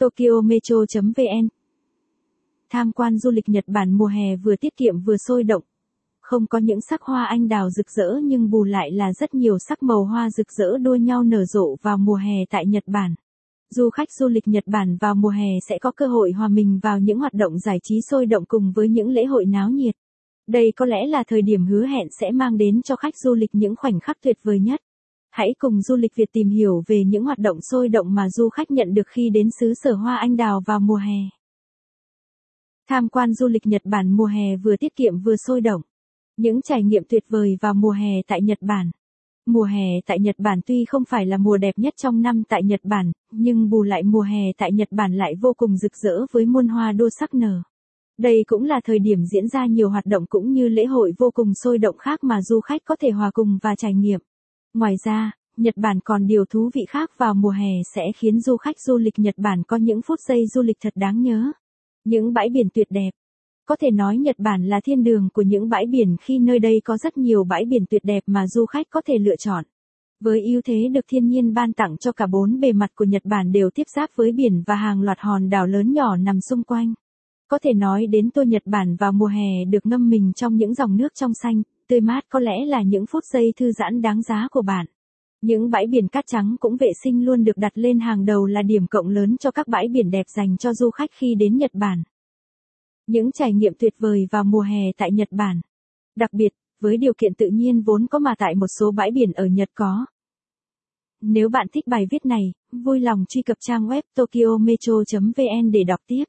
Tokyo Metro.vn Tham quan du lịch Nhật Bản mùa hè vừa tiết kiệm vừa sôi động. Không có những sắc hoa anh đào rực rỡ nhưng bù lại là rất nhiều sắc màu hoa rực rỡ đua nhau nở rộ vào mùa hè tại Nhật Bản. Du khách du lịch Nhật Bản vào mùa hè sẽ có cơ hội hòa mình vào những hoạt động giải trí sôi động cùng với những lễ hội náo nhiệt. Đây có lẽ là thời điểm hứa hẹn sẽ mang đến cho khách du lịch những khoảnh khắc tuyệt vời nhất. Hãy cùng du lịch Việt tìm hiểu về những hoạt động sôi động mà du khách nhận được khi đến xứ sở hoa anh đào vào mùa hè. Tham quan du lịch Nhật Bản mùa hè vừa tiết kiệm vừa sôi động. Những trải nghiệm tuyệt vời vào mùa hè tại Nhật Bản. Mùa hè tại Nhật Bản tuy không phải là mùa đẹp nhất trong năm tại Nhật Bản, nhưng bù lại mùa hè tại Nhật Bản lại vô cùng rực rỡ với muôn hoa đua sắc nở. Đây cũng là thời điểm diễn ra nhiều hoạt động cũng như lễ hội vô cùng sôi động khác mà du khách có thể hòa cùng và trải nghiệm. Ngoài ra, Nhật Bản còn điều thú vị khác vào mùa hè sẽ khiến du khách du lịch Nhật Bản có những phút giây du lịch thật đáng nhớ. Những bãi biển tuyệt đẹp. Có thể nói Nhật Bản là thiên đường của những bãi biển khi nơi đây có rất nhiều bãi biển tuyệt đẹp mà du khách có thể lựa chọn. Với ưu thế được thiên nhiên ban tặng cho cả bốn bề mặt của Nhật Bản đều tiếp giáp với biển và hàng loạt hòn đảo lớn nhỏ nằm xung quanh. Có thể nói đến tour Nhật Bản vào mùa hè được ngâm mình trong những dòng nước trong xanh, tươi mát có lẽ là những phút giây thư giãn đáng giá của bạn. Những bãi biển cát trắng cũng vệ sinh luôn được đặt lên hàng đầu là điểm cộng lớn cho các bãi biển đẹp dành cho du khách khi đến Nhật Bản. Những trải nghiệm tuyệt vời vào mùa hè tại Nhật Bản. Đặc biệt, với điều kiện tự nhiên vốn có mà tại một số bãi biển ở Nhật có. Nếu bạn thích bài viết này, vui lòng truy cập trang web tokyometro.vn để đọc tiếp.